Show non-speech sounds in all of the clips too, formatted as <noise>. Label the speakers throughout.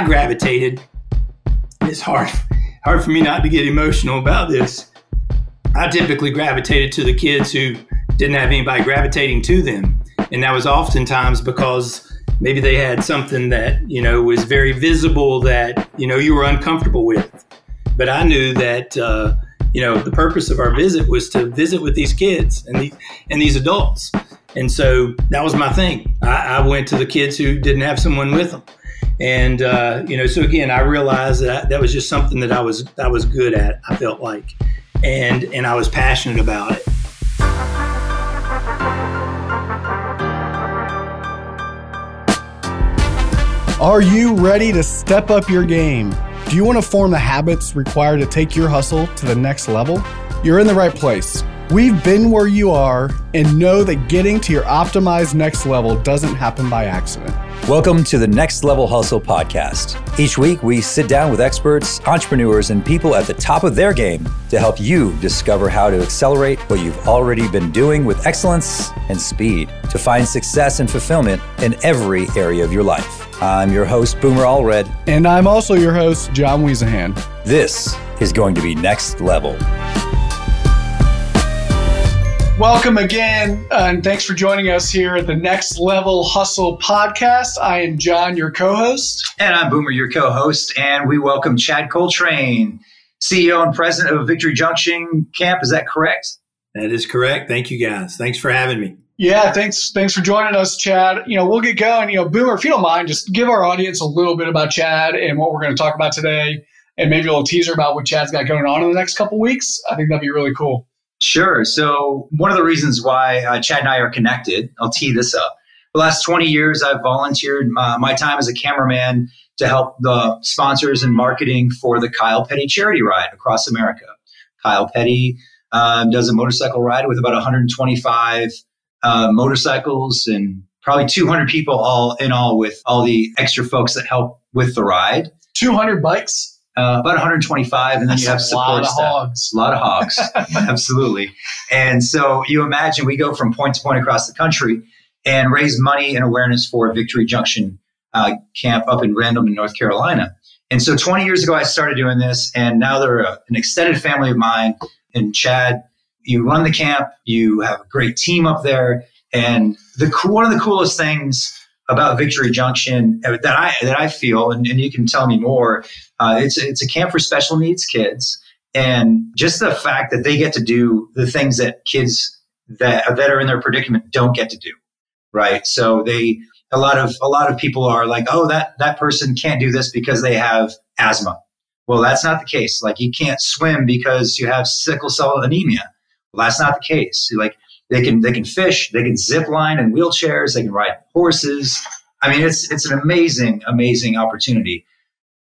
Speaker 1: I gravitated. It's hard hard for me not to get emotional about this. I typically gravitated to the kids who didn't have anybody gravitating to them, and that was oftentimes because maybe they had something that you know was very visible that you know you were uncomfortable with. But I knew that uh, you know the purpose of our visit was to visit with these kids and these and these adults, and so that was my thing. I, I went to the kids who didn't have someone with them, and uh, you know so again I realized that that was just something that I was I was good at. I felt like, and and I was passionate about it.
Speaker 2: Are you ready to step up your game? Do you want to form the habits required to take your hustle to the next level? You're in the right place. We've been where you are and know that getting to your optimized next level doesn't happen by accident.
Speaker 3: Welcome to the Next Level Hustle podcast. Each week, we sit down with experts, entrepreneurs, and people at the top of their game to help you discover how to accelerate what you've already been doing with excellence and speed to find success and fulfillment in every area of your life. I'm your host, Boomer Alred.
Speaker 2: And I'm also your host, John Wiesehan.
Speaker 3: This is going to be Next Level.
Speaker 2: Welcome again, uh, and thanks for joining us here at the Next Level Hustle podcast. I am John, your co host.
Speaker 3: And I'm Boomer, your co host. And we welcome Chad Coltrane, CEO and president of Victory Junction Camp. Is that correct?
Speaker 1: That is correct. Thank you guys. Thanks for having me.
Speaker 2: Yeah, thanks. Thanks for joining us, Chad. You know, we'll get going. You know, Boomer, if you don't mind, just give our audience a little bit about Chad and what we're going to talk about today, and maybe a little teaser about what Chad's got going on in the next couple weeks. I think that'd be really cool.
Speaker 3: Sure. So, one of the reasons why uh, Chad and I are connected, I'll tee this up. The last 20 years, I've volunteered my, my time as a cameraman to help the sponsors and marketing for the Kyle Petty charity ride across America. Kyle Petty um, does a motorcycle ride with about 125 uh, motorcycles and probably 200 people all in all with all the extra folks that help with the ride.
Speaker 2: 200 bikes?
Speaker 3: Uh, about 125, and then you have support
Speaker 2: a lot of
Speaker 3: staff.
Speaker 2: hogs.
Speaker 3: A lot of hogs, <laughs> absolutely. And so you imagine we go from point to point across the country and raise money and awareness for Victory Junction uh, camp up in Randleman North Carolina. And so 20 years ago, I started doing this, and now they're a, an extended family of mine. And Chad, you run the camp, you have a great team up there, and the one of the coolest things about Victory Junction that I that I feel, and, and you can tell me more. Uh, it's it's a camp for special needs kids, and just the fact that they get to do the things that kids that that are in their predicament don't get to do, right? So they a lot of a lot of people are like, oh, that that person can't do this because they have asthma. Well, that's not the case. Like you can't swim because you have sickle cell anemia. Well, that's not the case. Like they can they can fish, they can zip line in wheelchairs, they can ride horses. I mean, it's it's an amazing, amazing opportunity.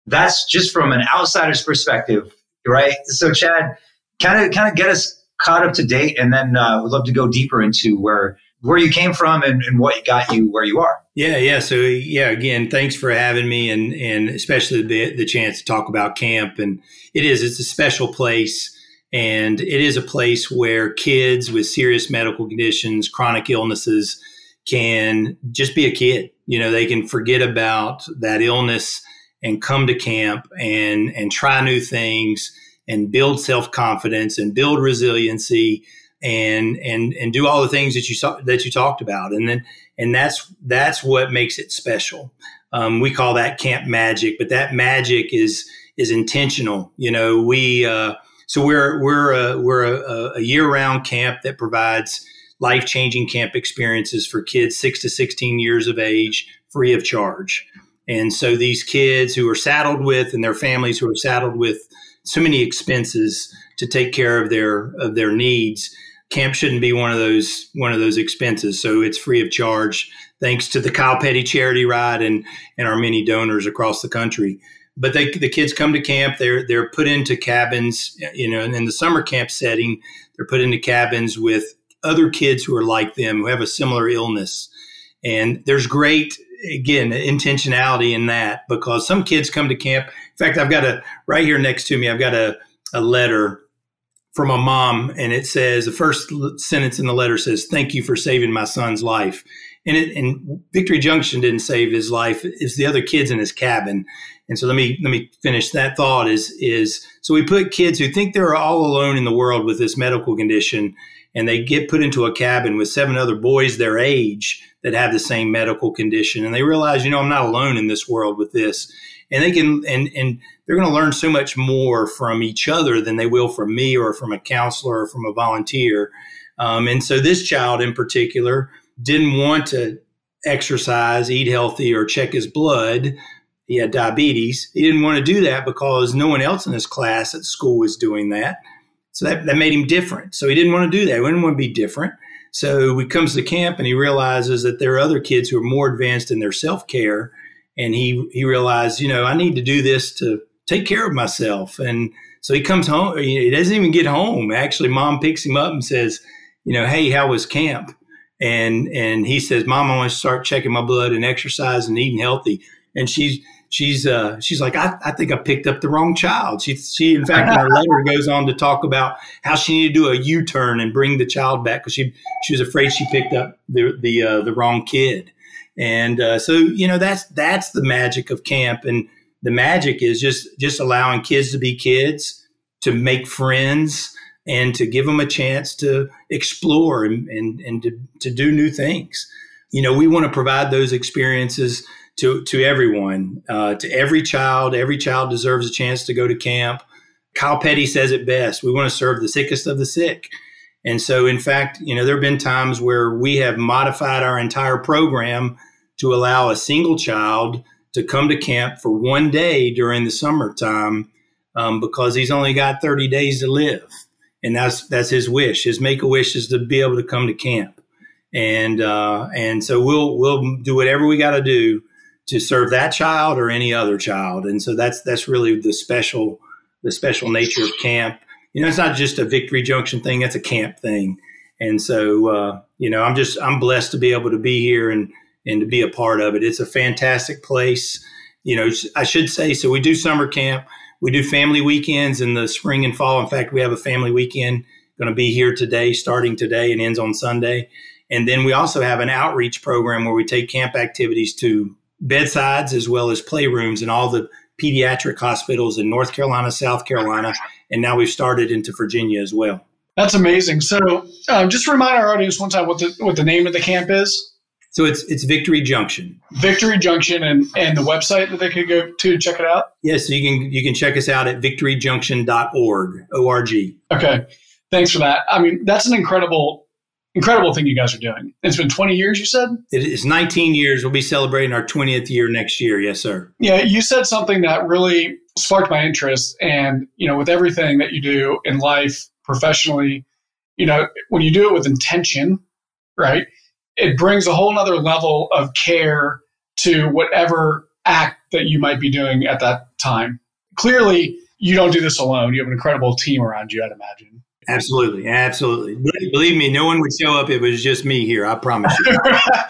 Speaker 3: That's just from an outsider's perspective, right? So, Chad, kind of kind of get us caught up to date, and then uh, we'd love to go deeper into where where you came from and, and what got you where you are.
Speaker 1: Yeah, yeah. So yeah, again, thanks for having me, and and especially the the chance to talk about camp. And it is it's a special place, and it is a place where kids with serious medical conditions, chronic illnesses, can just be a kid. You know, they can forget about that illness and come to camp and and try new things and build self confidence and build resiliency and and and do all the things that you saw that you talked about. And then and that's that's what makes it special. Um, we call that camp magic but that magic is is intentional. You know we uh, so we're we're a, we're a, a year round camp that provides life changing camp experiences for kids six to sixteen years of age free of charge and so these kids who are saddled with and their families who are saddled with so many expenses to take care of their of their needs camp shouldn't be one of those one of those expenses. So it's free of charge, thanks to the Kyle Petty charity ride and and our many donors across the country. But they, the kids come to camp. They're they're put into cabins. You know, in the summer camp setting, they're put into cabins with other kids who are like them who have a similar illness. And there's great again intentionality in that because some kids come to camp. In fact, I've got a right here next to me. I've got a a letter from a mom, and it says the first sentence in the letter says, "Thank you for saving my son's life." And it, and Victory Junction didn't save his life. It's the other kids in his cabin. And so let me let me finish that thought. Is is so we put kids who think they're all alone in the world with this medical condition, and they get put into a cabin with seven other boys their age that have the same medical condition, and they realize, you know, I'm not alone in this world with this, and they can and and they're going to learn so much more from each other than they will from me or from a counselor or from a volunteer. Um, and so this child in particular didn't want to exercise, eat healthy, or check his blood. He had diabetes. He didn't want to do that because no one else in his class at school was doing that. So that, that made him different. So he didn't want to do that. He didn't want to be different. So he comes to camp and he realizes that there are other kids who are more advanced in their self care. And he, he realized, you know, I need to do this to take care of myself. And so he comes home. He doesn't even get home. Actually, mom picks him up and says, you know, hey, how was camp? And and he says, Mom, I want to start checking my blood and exercise and eating healthy. And she's she's uh, she's like, I, I think I picked up the wrong child. She she in fact in her letter goes on to talk about how she needed to do a U turn and bring the child back because she she was afraid she picked up the the uh, the wrong kid. And uh, so you know that's that's the magic of camp and the magic is just just allowing kids to be kids, to make friends, and to give them a chance to explore and and, and to, to do new things. You know, we want to provide those experiences to to everyone, uh, to every child. Every child deserves a chance to go to camp. Kyle Petty says it best. We want to serve the sickest of the sick. And so, in fact, you know, there have been times where we have modified our entire program to allow a single child to come to camp for one day during the summertime um, because he's only got 30 days to live. And that's that's his wish. His make a wish is to be able to come to camp, and uh, and so we'll we'll do whatever we got to do to serve that child or any other child. And so that's that's really the special the special nature of camp. You know, it's not just a Victory Junction thing; it's a camp thing. And so, uh, you know, I'm just I'm blessed to be able to be here and and to be a part of it. It's a fantastic place. You know, I should say, so we do summer camp. We do family weekends in the spring and fall. In fact, we have a family weekend going to be here today, starting today and ends on Sunday. And then we also have an outreach program where we take camp activities to bedsides as well as playrooms in all the pediatric hospitals in North Carolina, South Carolina, and now we've started into Virginia as well.
Speaker 4: That's amazing. So, um, just remind our audience one time what the what the name of the camp is.
Speaker 1: So it's it's Victory Junction.
Speaker 4: Victory Junction and and the website that they could go to check it out.
Speaker 1: Yes, so you can you can check us out at victoryjunction.org. O R G.
Speaker 4: Okay. Thanks for that. I mean, that's an incredible incredible thing you guys are doing. It's been 20 years, you said?
Speaker 1: It is 19 years. We'll be celebrating our 20th year next year. Yes, sir.
Speaker 4: Yeah, you said something that really sparked my interest. And, you know, with everything that you do in life, professionally, you know, when you do it with intention, right? it brings a whole nother level of care to whatever act that you might be doing at that time. Clearly, you don't do this alone. You have an incredible team around you, I'd imagine.
Speaker 1: Absolutely, absolutely. Believe me, no one would show up it was just me here. I promise you.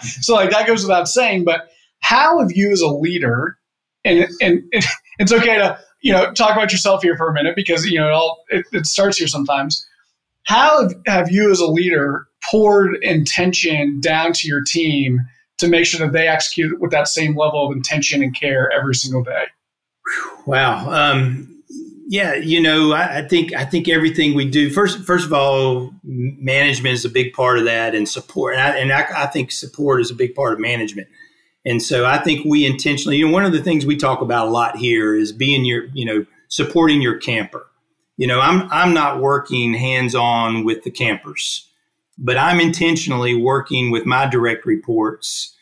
Speaker 1: <laughs>
Speaker 4: so, like that goes without saying. But how have you, as a leader, and and <laughs> it's okay to you know talk about yourself here for a minute because you know it all it, it starts here sometimes. How have, have you, as a leader, poured intention down to your team to make sure that they execute with that same level of intention and care every single day?
Speaker 1: Wow. Um, yeah, you know, I, I, think I think everything we do first. First of all, management is a big part of that, and support. And, I, and I, I think support is a big part of management. And so I think we intentionally, you know, one of the things we talk about a lot here is being your, you know, supporting your camper. You know, I'm I'm not working hands on with the campers but I'm intentionally working with my direct reports,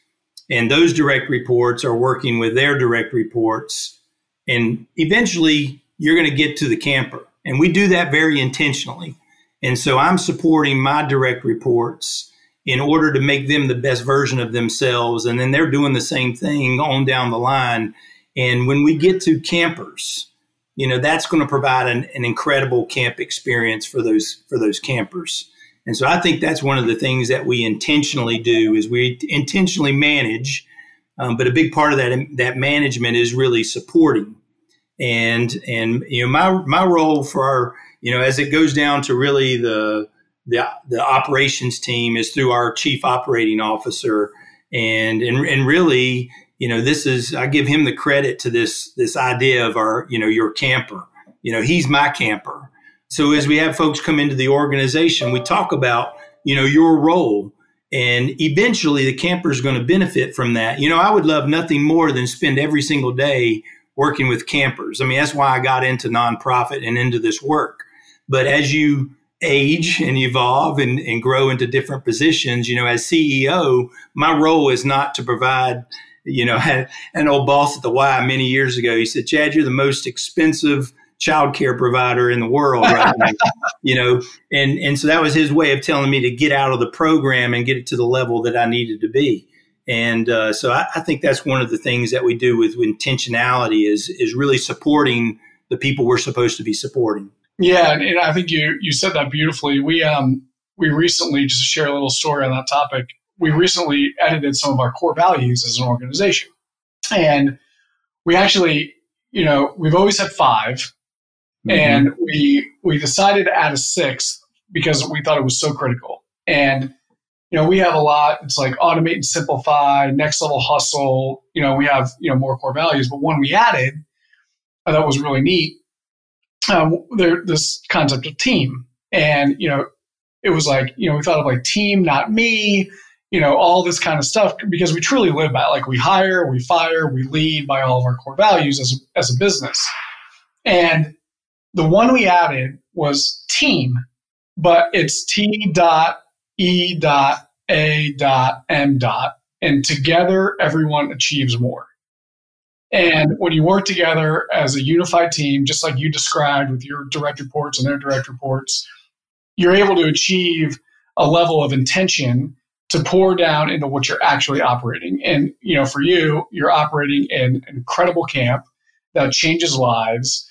Speaker 1: and those direct reports are working with their direct reports. And eventually, you're going to get to the camper. And we do that very intentionally. And so I'm supporting my direct reports in order to make them the best version of themselves. And then they're doing the same thing on down the line. And when we get to campers, you know, that's going to provide an, an incredible camp experience for those for those campers. And so I think that's one of the things that we intentionally do is we intentionally manage, um, but a big part of that that management is really supporting. And and you know my my role for our you know as it goes down to really the the the operations team is through our chief operating officer and and and really, you know, this is I give him the credit to this this idea of our, you know, your camper. You know, he's my camper. So as we have folks come into the organization, we talk about, you know, your role. And eventually the camper is going to benefit from that. You know, I would love nothing more than spend every single day working with campers. I mean, that's why I got into nonprofit and into this work. But as you age and evolve and, and grow into different positions, you know, as CEO, my role is not to provide, you know, had <laughs> an old boss at the Y many years ago. He said, Chad, you're the most expensive child care provider in the world right <laughs> you know, and, and so that was his way of telling me to get out of the program and get it to the level that I needed to be. And uh, so I, I, think that's one of the things that we do with intentionality is is really supporting the people we're supposed to be supporting.
Speaker 4: Yeah, and, and I think you you said that beautifully. We um we recently just to share a little story on that topic. We recently edited some of our core values as an organization, and we actually, you know, we've always had 5 mm-hmm. and we we decided to add a sixth because we thought it was so critical. And you know, we have a lot. It's like automate and simplify, next level hustle. You know, we have you know more core values, but one we added I thought was really neat um, there, this concept of team. And, you know, it was like, you know, we thought of like team, not me, you know, all this kind of stuff because we truly live by it. Like we hire, we fire, we lead by all of our core values as a, as a business. And the one we added was team, but it's T dot E dot A dot M dot. And together, everyone achieves more. And when you work together as a unified team, just like you described with your direct reports and their direct reports, you're able to achieve a level of intention to pour down into what you're actually operating. And, you know, for you, you're operating an incredible camp that changes lives.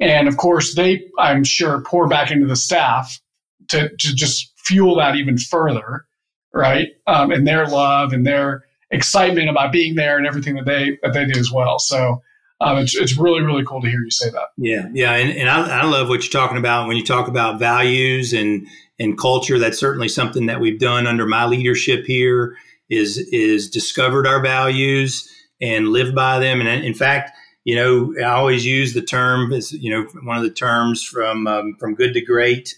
Speaker 4: And of course, they, I'm sure, pour back into the staff to, to just fuel that even further, right? Um, and their love and their excitement about being there and everything that they that they do as well. So um, it's it's really really cool to hear you say that.
Speaker 1: Yeah, yeah, and, and I, I love what you're talking about when you talk about values and and culture. That's certainly something that we've done under my leadership here. Is is discovered our values and lived by them. And in fact, you know, I always use the term as you know one of the terms from um, from good to great.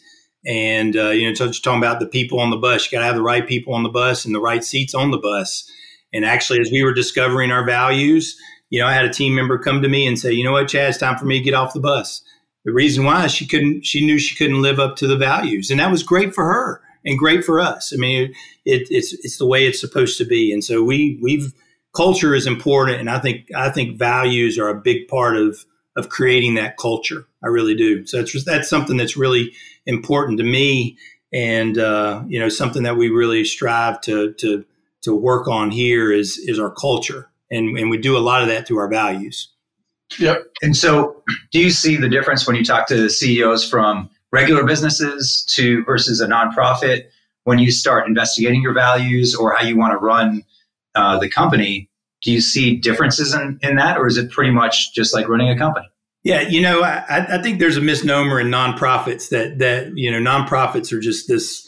Speaker 1: And uh, you know, talking about the people on the bus, you got to have the right people on the bus and the right seats on the bus. And actually, as we were discovering our values, you know, I had a team member come to me and say, you know what, Chad, it's time for me to get off the bus. The reason why she couldn't, she knew she couldn't live up to the values, and that was great for her and great for us. I mean, it, it's it's the way it's supposed to be, and so we we've culture is important, and I think I think values are a big part of of creating that culture. I really do. So that's that's something that's really important to me, and uh, you know, something that we really strive to to to work on here is is our culture, and and we do a lot of that through our values.
Speaker 3: Yep. And so, do you see the difference when you talk to CEOs from regular businesses to versus a nonprofit when you start investigating your values or how you want to run uh, the company? Do you see differences in, in that, or is it pretty much just like running a company?
Speaker 1: Yeah, you know, I, I think there's a misnomer in nonprofits that that you know nonprofits are just this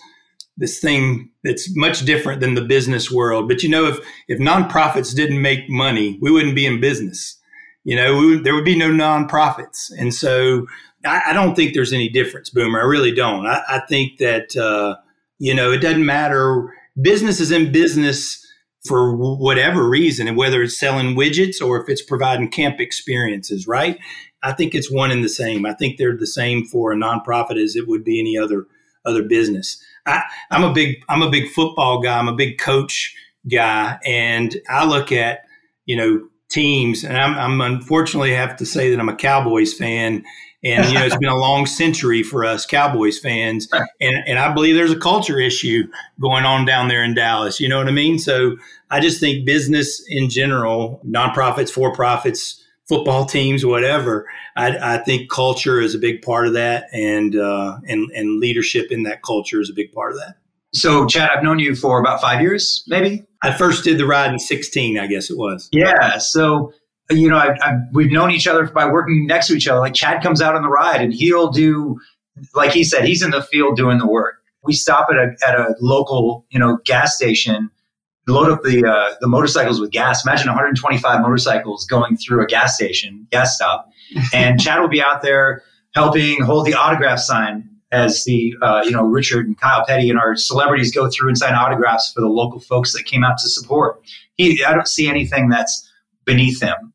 Speaker 1: this thing that's much different than the business world. But you know, if if nonprofits didn't make money, we wouldn't be in business. You know, there would be no nonprofits, and so I, I, don't think there's any difference, Boomer. I really don't. I, I think that uh, you know it doesn't matter. Business is in business for whatever reason, and whether it's selling widgets or if it's providing camp experiences, right? I think it's one and the same. I think they're the same for a nonprofit as it would be any other other business. I, I'm a big I'm a big football guy. I'm a big coach guy, and I look at you know teams, and I'm, I'm unfortunately have to say that I'm a Cowboys fan. And you know it's been a long century for us Cowboys fans, and and I believe there's a culture issue going on down there in Dallas. You know what I mean? So I just think business in general, nonprofits, for profits, football teams, whatever. I, I, think culture is a big part of that, and uh, and and leadership in that culture is a big part of that.
Speaker 3: So, Chad, I've known you for about five years, maybe.
Speaker 1: I first did the ride in sixteen, I guess it was.
Speaker 3: Yeah. So, you know, I, I, we've known each other by working next to each other. Like Chad comes out on the ride, and he'll do, like he said, he's in the field doing the work. We stop at a at a local, you know, gas station load up the uh, the motorcycles with gas. Imagine 125 motorcycles going through a gas station, gas stop, and Chad will be out there helping hold the autograph sign as the uh, you know Richard and Kyle Petty and our celebrities go through and sign autographs for the local folks that came out to support. He, I don't see anything that's beneath him.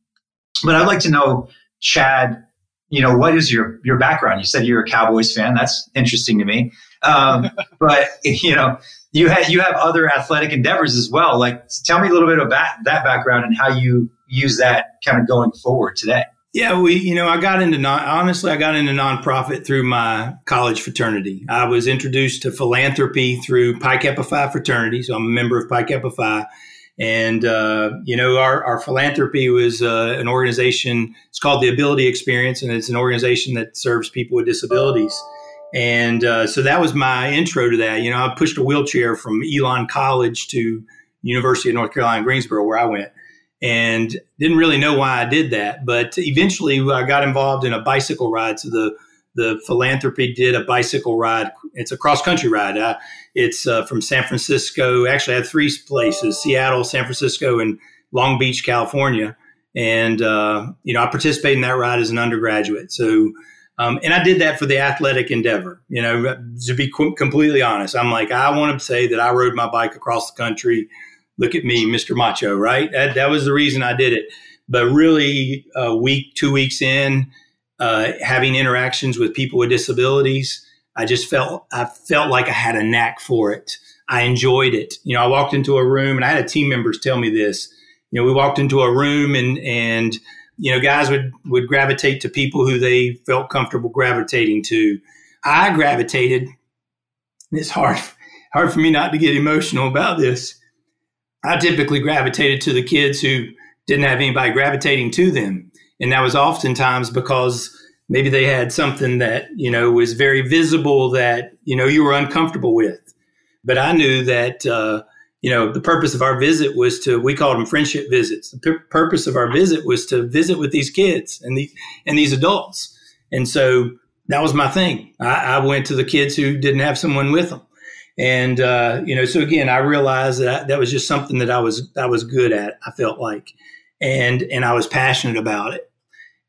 Speaker 3: But I'd like to know, Chad, you know, what is your your background? You said you're a Cowboys fan. That's interesting to me. Um, <laughs> but you know, you had you have other athletic endeavors as well. Like, tell me a little bit about that background and how you use that kind of going forward today.
Speaker 1: Yeah, we, you know, I got into non, honestly, I got into nonprofit through my college fraternity. I was introduced to philanthropy through Pi Kappa Phi fraternity. So I'm a member of Pi Kappa Phi. And, uh, you know, our, our philanthropy was uh, an organization, it's called the Ability Experience, and it's an organization that serves people with disabilities. And uh, so that was my intro to that. You know, I pushed a wheelchair from Elon College to University of North Carolina, Greensboro, where I went and didn't really know why I did that. But eventually, I got involved in a bicycle ride. So the the philanthropy did a bicycle ride. It's a cross country ride. Uh, it's uh, from San Francisco. Actually, I had three places: Seattle, San Francisco, and Long Beach, California. And uh, you know, I participated in that ride as an undergraduate. So. Um, and I did that for the athletic endeavor. You know, to be completely honest, I'm like, I want to say that I rode my bike across the country look at me, Mr. Macho, right? That, that was the reason I did it. But really, a week, two weeks in, uh, having interactions with people with disabilities, I just felt I felt like I had a knack for it. I enjoyed it. You know, I walked into a room, and I had a team members tell me this. You know, we walked into a room, and and you know, guys would would gravitate to people who they felt comfortable gravitating to. I gravitated. It's hard hard for me not to get emotional about this I typically gravitated to the kids who didn't have anybody gravitating to them. And that was oftentimes because maybe they had something that, you know, was very visible that, you know, you were uncomfortable with. But I knew that, uh, you know, the purpose of our visit was to, we called them friendship visits. The p- purpose of our visit was to visit with these kids and, the, and these adults. And so that was my thing. I, I went to the kids who didn't have someone with them. And uh, you know, so again, I realized that that was just something that I was I was good at. I felt like, and and I was passionate about it.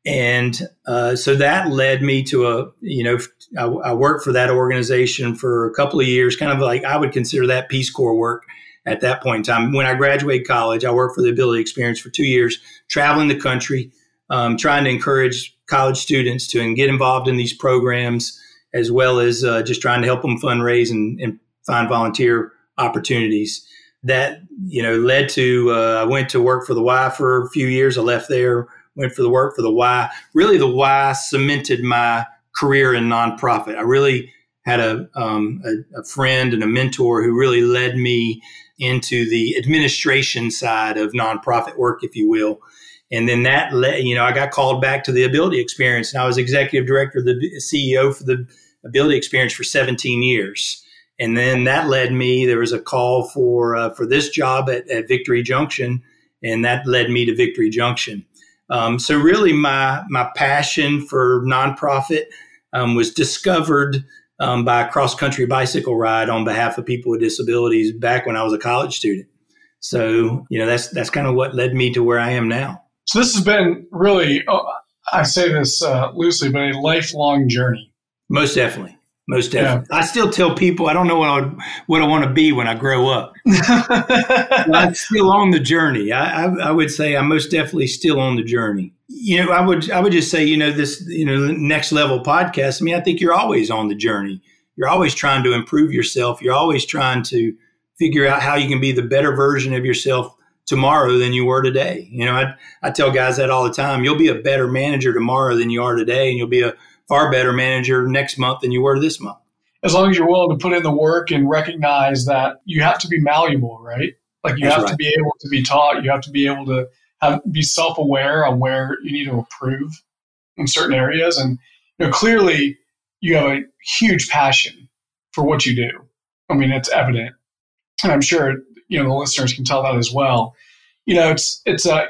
Speaker 1: And uh, so that led me to a you know I, I, worked for that organization for a couple of years, kind of like I would consider that Peace Corps work at that point in time. When I graduated college, I worked for the Ability Experience for two years, traveling the country, um, trying to encourage college students to get involved in these programs, as well as uh, just trying to help them fundraise and, and find volunteer opportunities. That you know led to uh, I went to work for the Y for a few years. I left there, went for the work for the why. Really, the why cemented my career in nonprofit. I really had a, um, a, a friend and a mentor who really led me into the administration side of nonprofit work, if you will. And then that, led, you know, I got called back to the Ability Experience, and I was executive director, the CEO for the Ability Experience for 17 years and then that led me. There was a call for uh, for this job at, at Victory Junction, and that led me to Victory Junction. Um, so really, my my passion for nonprofit um, was discovered um, by a cross country bicycle ride on behalf of people with disabilities back when I was a college student. So you know that's that's kind of what led me to where I am now.
Speaker 4: So this has been really, oh, I say this uh, loosely, but a lifelong journey.
Speaker 1: Most definitely. Most definitely. Yeah. I still tell people I don't know what I what I want to be when I grow up. <laughs> I'm still on the journey. I, I, I, would say I'm most definitely still on the journey. You know, I would I would just say, you know, this you know next level podcast. I mean, I think you're always on the journey. You're always trying to improve yourself. You're always trying to figure out how you can be the better version of yourself tomorrow than you were today. You know, I I tell guys that all the time. You'll be a better manager tomorrow than you are today, and you'll be a far better manager next month than you were this month.
Speaker 4: As long as you're willing to put in the work and recognize that you have to be malleable, right? Like you That's have right. to be able to be taught, you have to be able to have be self-aware on where you need to improve in certain areas and you know clearly you have a huge passion for what you do. I mean, it's evident. And I'm sure you know the listeners can tell that as well. You know, it's it's uh,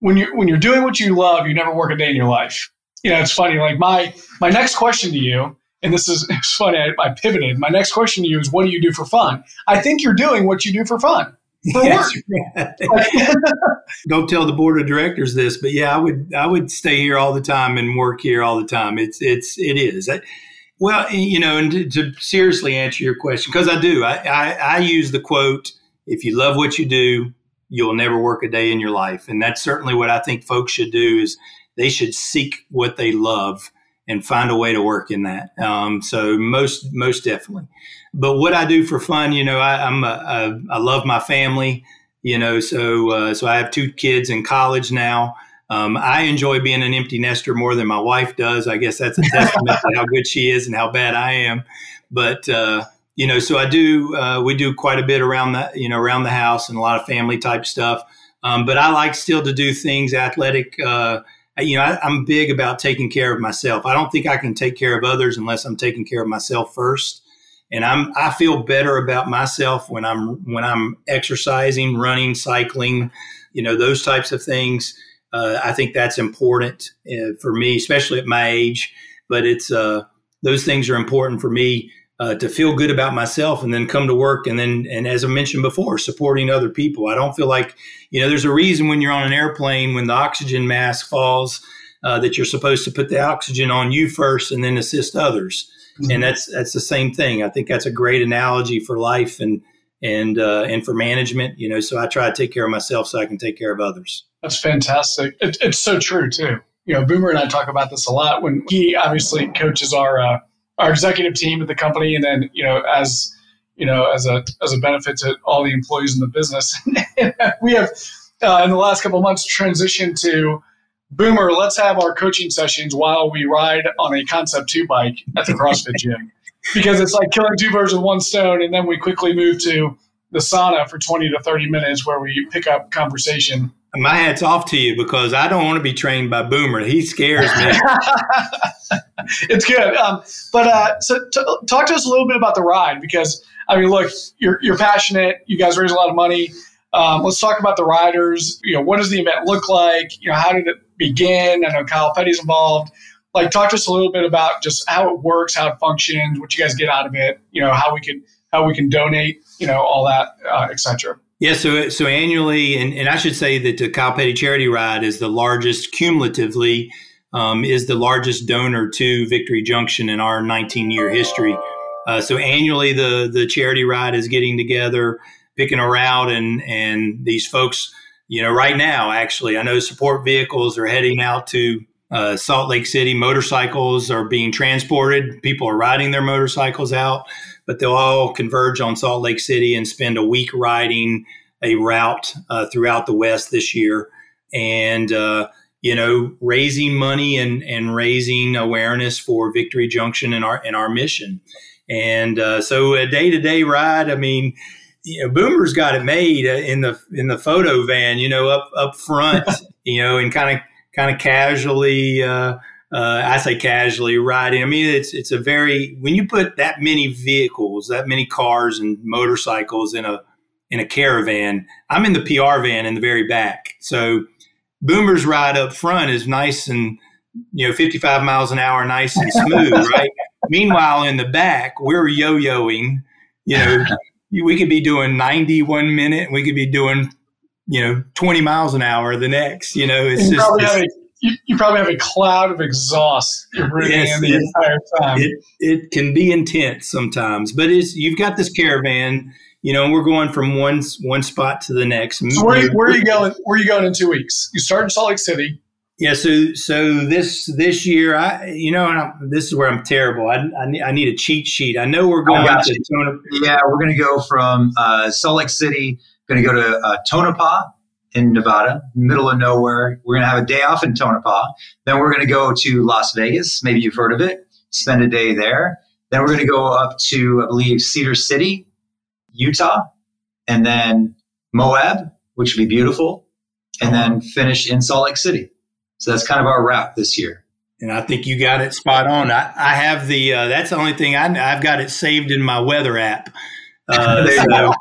Speaker 4: when you when you're doing what you love, you never work a day in your life you know, it's funny. Like my my next question to you, and this is <laughs> it's funny. I, I pivoted. My next question to you is, what do you do for fun? I think you're doing what you do for fun.
Speaker 1: Yes, <laughs> Don't tell the board of directors this, but yeah, I would I would stay here all the time and work here all the time. It's it's it is. Well, you know, and to, to seriously answer your question, because I do, I, I, I use the quote: "If you love what you do, you'll never work a day in your life," and that's certainly what I think folks should do. Is they should seek what they love and find a way to work in that. Um, so most most definitely. But what I do for fun, you know, I, I'm a, a, I love my family, you know, so uh, so I have two kids in college now. Um, I enjoy being an empty nester more than my wife does. I guess that's a testament to how good she is and how bad I am. But uh, you know, so I do. Uh, we do quite a bit around the you know around the house and a lot of family type stuff. Um, but I like still to do things athletic. You know, I, am big about taking care of myself. I don't think I can take care of others unless I'm taking care of myself first and I'm I feel better about myself when I'm when I'm exercising, running, cycling, you know those types of things. Uh, I think that's important uh, for me, especially at my age. But it's uh, those things are important for me uh, to feel good about myself, and then come to work, and then and as I mentioned before, supporting other people. I don't feel like you know there's a reason when you're on an airplane when the oxygen mask falls uh, that you're supposed to put the oxygen on you first and then assist others. Mm-hmm. And that's that's the same thing. I think that's a great analogy for life and and uh, and for management. You know, so I try to take care of myself so I can take care of others.
Speaker 4: That's fantastic. It, it's so true too. You know, Boomer and I talk about this a lot when he obviously coaches our uh, our executive team at the company, and then you know as you know as a as a benefit to all the employees in the business. <laughs> we have uh, in the last couple of months transitioned to Boomer, let's have our coaching sessions while we ride on a Concept 2 bike at the CrossFit gym. <laughs> Because it's like killing two birds with one stone. And then we quickly move to the sauna for 20 to 30 minutes where we pick up conversation.
Speaker 1: My hat's off to you because I don't want to be trained by Boomer. He scares me. <laughs>
Speaker 4: it's good. Um, but uh, so t- talk to us a little bit about the ride because, I mean, look, you're, you're passionate. You guys raise a lot of money. Um, let's talk about the riders. You know, what does the event look like? You know, how did it begin? I know Kyle Petty's involved. Like, talk to us a little bit about just how it works, how it functions, what you guys get out of it. You know, how we can how we can donate. You know, all that, uh, etc.
Speaker 1: Yeah, so so annually, and, and I should say that the Kyle Petty Charity Ride is the largest cumulatively, um, is the largest donor to Victory Junction in our 19 year history. Uh, so annually, the the charity ride is getting together picking a route and and these folks you know right now actually i know support vehicles are heading out to uh, salt lake city. Motorcycles are being transported. People are riding their motorcycles out but they'll all converge on salt lake city and spend a week riding a route uh, throughout the west this year and uh, you know raising money and and raising awareness for victory junction and our and our mission and uh, so a day-to-day ride i mean you know, Boomer's got it made uh, in the in the photo van, you know, up up front, <laughs> you know, and kind of kind of casually. Uh, I say casually riding. I mean, it's it's a very when you put that many vehicles, that many cars and motorcycles in a in a caravan. I'm in the PR van in the very back, so Boomer's ride up front is nice and you know 55 miles an hour, nice and smooth, <laughs> right? Meanwhile, in the back, we're yo-yoing, you know <laughs> we could be doing 90 one minute we could be doing you know 20 miles an hour the next you know it's just
Speaker 4: you, you, probably have a cloud of exhaust you're breathing yes, in the it, entire time
Speaker 1: it, it can be intense sometimes but it's you've got this caravan you know we're going from one one spot to the next
Speaker 4: so where, where are you going where are you going in two weeks you start in salt lake city
Speaker 1: yeah, so so this this year, I you know, and I'm, this is where I'm terrible. I, I, need, I need a cheat sheet. I know we're going to
Speaker 3: Tonopah. Yeah, we're going to go from uh, Salt Lake City. Going to go to uh, Tonopah in Nevada, middle of nowhere. We're going to have a day off in Tonopah. Then we're going to go to Las Vegas. Maybe you've heard of it. Spend a day there. Then we're going to go up to I believe Cedar City, Utah, and then Moab, which would be beautiful, and then finish in Salt Lake City. So that's kind of our route this year.
Speaker 1: And I think you got it spot on. I, I have the, uh, that's the only thing I, have got it saved in my weather app. Uh, <laughs> so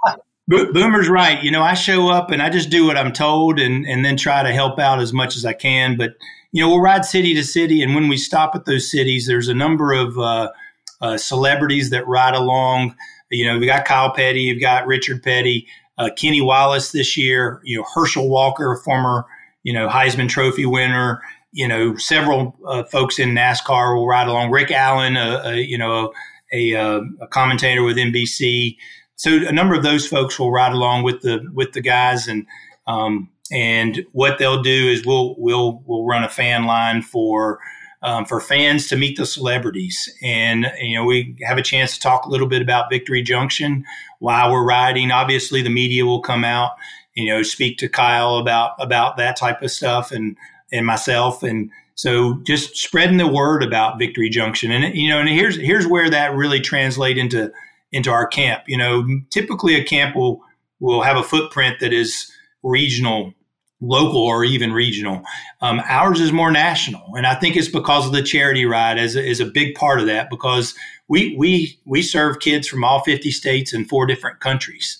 Speaker 1: Boomer's right. You know, I show up and I just do what I'm told and, and then try to help out as much as I can. But, you know, we'll ride city to city. And when we stop at those cities, there's a number of uh, uh, celebrities that ride along. You know, we got Kyle Petty, you've got Richard Petty. uh, Kenny Wallace this year, you know, Herschel Walker, former, you know, Heisman Trophy winner, you know, several uh, folks in NASCAR will ride along. Rick Allen, a, a you know, a, a, a, commentator with NBC. So a number of those folks will ride along with the with the guys, and um, and what they'll do is we'll we'll we'll run a fan line for um, for fans to meet the celebrities. And, you know, we have a chance to talk a little bit about Victory Junction while we're riding. Obviously, the media will come out, you know, speak to Kyle about, about that type of stuff and, and myself. And so just spreading the word about Victory Junction. And, you know, and here's, here's where that really translate into, into our camp. You know, typically a camp will, will have a footprint that is regional local or even regional. Um, ours is more national, and I think it's because of the charity ride as is a big part of that because we we we serve kids from all 50 states and four different countries.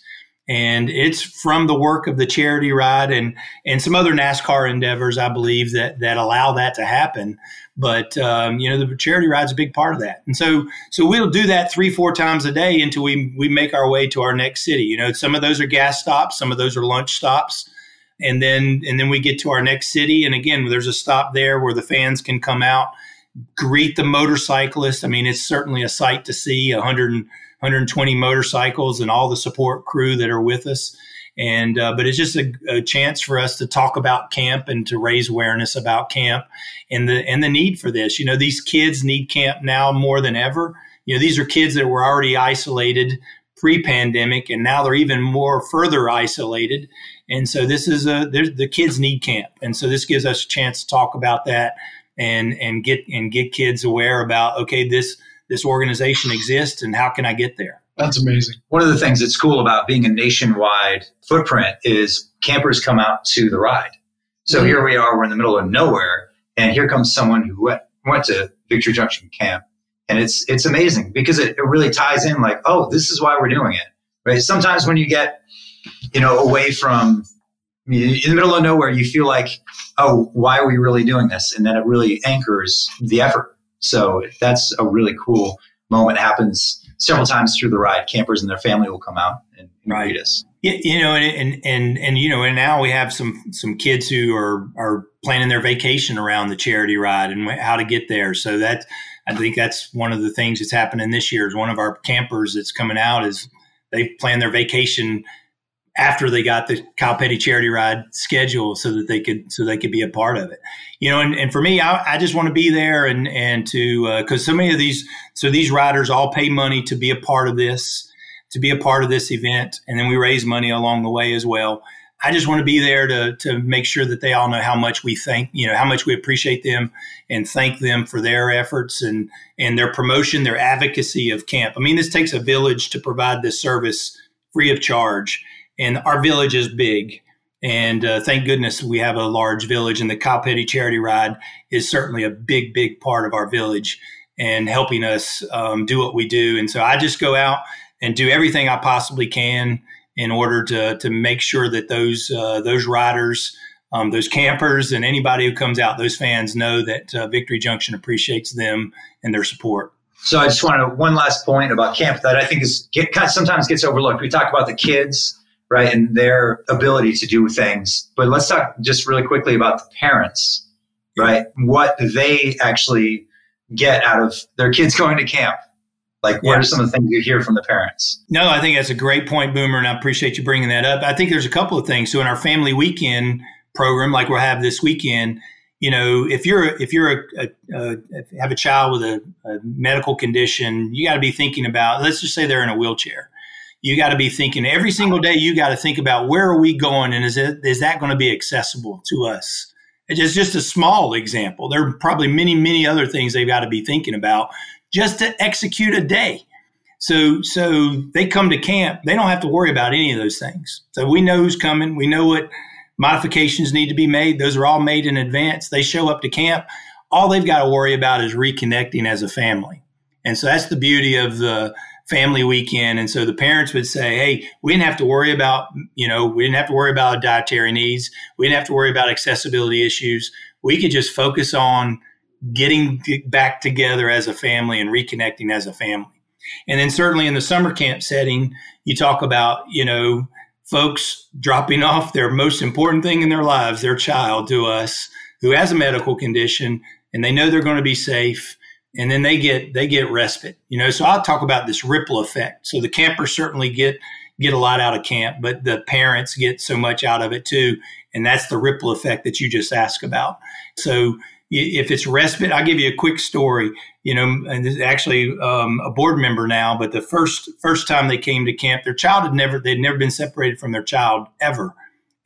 Speaker 1: And it's from the work of the charity ride and and some other NASCAR endeavors, I believe that that allow that to happen. But um, you know, the charity ride is a big part of that, and so so we'll do that three four times a day until we we make our way to our next city. You know, some of those are gas stops, some of those are lunch stops and then and then we get to our next city and again there's a stop there where the fans can come out greet the motorcyclists. I mean it's certainly a sight to see 100 120 motorcycles and all the support crew that are with us. And uh, but it's just a, a, chance for us to talk about camp and to raise awareness about camp and the and the need for this. You know these kids need camp now more than ever. You know these are kids that were already isolated pre-pandemic and now they're even more further isolated. And so this is a the kids need camp, and so this gives us a chance to talk about that and and get and get kids aware about okay this this organization exists and how can I get there.
Speaker 4: That's amazing.
Speaker 3: One of the things that's cool about being a nationwide footprint is campers come out to the ride. So mm-hmm. here we are, we're in the middle of nowhere, and here comes someone who went, went to Victory Junction Camp. And it's it's amazing because it, it really ties in like, oh, this is why we're doing it. Right. Sometimes when you get you know, away from in the middle of nowhere, you feel like, oh, why are we really doing this? And then it really anchors the effort. So that's a really cool moment. It happens several times through the ride. Campers and their family will come out and, and right. greet us.
Speaker 1: You know, and, and and and you know, and now we have some some kids who are are planning their vacation around the charity ride and how to get there. So that I think that's one of the things that's happening this year. Is one of our campers that's coming out is they plan their vacation after they got the Kyle Petty charity ride schedule so that they could so they could be a part of it. You know, and, and for me, I, I just want to be there and and to because uh, so many of these so these riders all pay money to be a part of this to be a part of this event, and then we raise money along the way as well. I just want to be there to to make sure that they all know how much we thank you know how much we appreciate them and thank them for their efforts and and their promotion, their advocacy of camp. I mean, this takes a village to provide this service free of charge and our village is big. And uh, thank goodness we have a large village, and the Kyle Petty Charity Ride is certainly a big, big part of our village and helping us um, do what we do. And so I just go out and do everything I possibly can in order to to make sure that those uh, those riders, um, those campers, and anybody who comes out, those fans know that uh, Victory Junction appreciates them and their support.
Speaker 3: So I just want to one last point about camp that I think is get, sometimes gets overlooked. We talk about the kids right? And their ability to do things. But let's talk just really quickly about the parents, right? What they actually get out of their kids <laughs> going to camp. Like, what yeah. are some of the things you hear from the parents?
Speaker 1: No, I think that's a great point, Boomer, and I appreciate you bringing that up. I think there's a couple of things. So, in our family weekend program, like we'll have this weekend, you know, if you're if you're a, a, a have a child with a, a medical condition, you got to be thinking about. Let's just say they're in a wheelchair you got to be thinking every single day you got to think about where are we going and is it is that going to be accessible to us? It's just a small example. There are probably many many other things they've got to be thinking about just to execute a day. So so they come to camp they don't have to worry about any of those things. So we know who's coming we know what modifications need to be made those are all made in advance they show up to camp. All they've got to worry about is reconnecting as a family. And so that's the beauty of the family weekend. And so the parents would say, Hey, we didn't have to worry about, you know, we didn't have to worry about dietary needs. We didn't have to worry about accessibility issues. We could just focus on getting back together as a family and reconnecting as a family. And then certainly in the summer camp setting, you talk about, you know, folks dropping off their most important thing in their lives, their child, to us who has a medical condition and they know they're going to be safe and then they get they get respite you know? So i'll talk about this ripple effect. So the campers certainly get get a lot out of camp but the parents get so much out of it too and that's the ripple effect that you just asked about. So if it's respite i'll give you a quick story you know and this is actually um, a board member now but the first first time they came to camp their child had never they'd never been separated from their child ever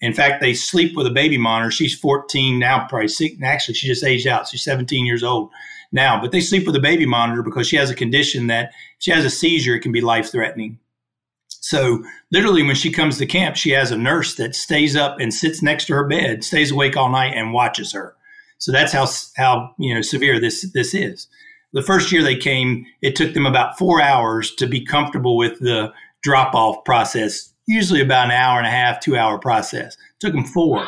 Speaker 1: in fact, they sleep with a baby monitor. She's 14 now, probably six, actually, she just aged out. She's 17 years old now, but they sleep with a baby monitor because she has a condition that she has a seizure, it can be life threatening. So, literally, when she comes to camp, she has a nurse that stays up and sits next to her bed, stays awake all night, and watches her. So that's how how you know severe this this is. The first year they came, it took them about four hours to be comfortable with the drop off process usually about an hour and a half, two hour process. It took them four.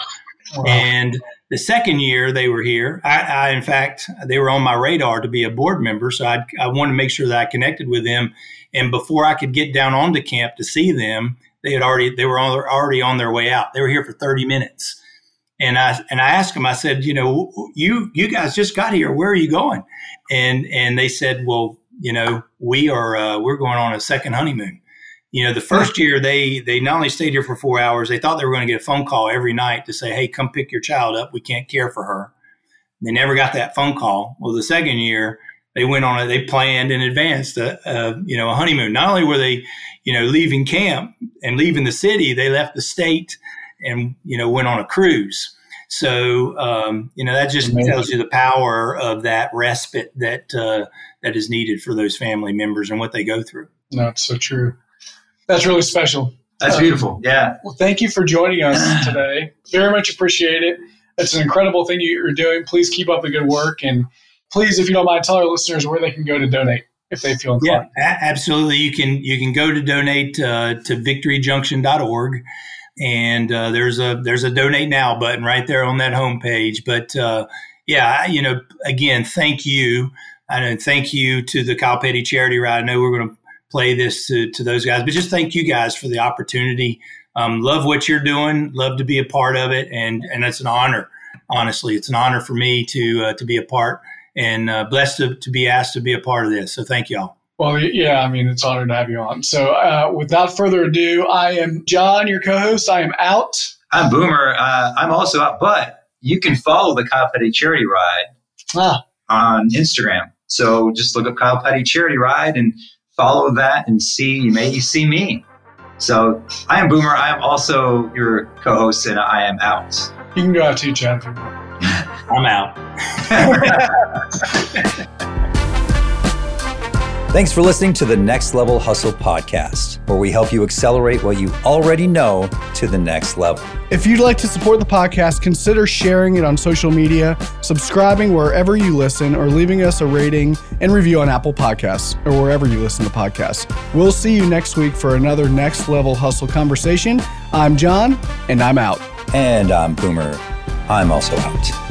Speaker 1: Wow. And the second year they were here, I, I, in fact, they were on my radar to be a board member. So I, I wanted to make sure that I connected with them. And before I could get down onto camp to see them, they had already, they were already on their way out. They were here for 30 minutes. And I, and I asked them, I said, you know, you, you guys just got here. Where are you going? And, and they said, well, you know, we are, uh, we're going on a second honeymoon you know the first year they they not only stayed here for four hours they thought they were going to get a phone call every night to say hey come pick your child up we can't care for her they never got that phone call well the second year they went on it they planned in advance a, a, you know a honeymoon not only were they you know leaving camp and leaving the city they left the state and you know went on a cruise so um, you know that just Amazing. tells you the power of that respite that uh, that is needed for those family members and what they go through.
Speaker 4: That's so true. That's really special.
Speaker 3: That's um, beautiful. Yeah.
Speaker 4: Well, thank you for joining us <clears throat> today. Very much appreciate it. It's an incredible thing you're doing. Please keep up the good work. And please, if you don't mind, tell our listeners where they can go to donate if they feel inclined.
Speaker 1: Yeah, absolutely. You can you can go to donate uh, to victoryjunction.org and uh, there's a there's a donate now button right there on that homepage. But uh, yeah, you know, again, thank you. And thank you to the Kyle Petty Charity Ride. I know we're going to play this to, to those guys. But just thank you guys for the opportunity. Um, love what you're doing. Love to be a part of it, and and it's an honor. Honestly, it's an honor for me to uh, to be a part, and uh, blessed to, to be asked to be a part of this. So thank y'all.
Speaker 4: Well, yeah, I mean, it's an honor to have you on. So, uh, without further ado, I am John, your co-host. I am out.
Speaker 3: I'm Boomer. Uh, I'm also out, but you can follow the Kyle Petty Charity Ride ah. on Instagram. So just look up Kyle Petty Charity Ride and follow that and see, you may see me. So I am Boomer. I am also your co-host, and I am out.
Speaker 4: You can go out too, Chad. <laughs>
Speaker 1: I'm out. <laughs>
Speaker 5: Thanks for listening to the Next Level Hustle podcast, where we help you accelerate what you already know to the next level.
Speaker 2: If you'd like to support the podcast, consider sharing it on social media, subscribing wherever you listen, or leaving us a rating and review on Apple Podcasts or wherever you listen to podcasts. We'll see you next week for another Next Level Hustle conversation. I'm John, and I'm out.
Speaker 5: And I'm Boomer. I'm also out.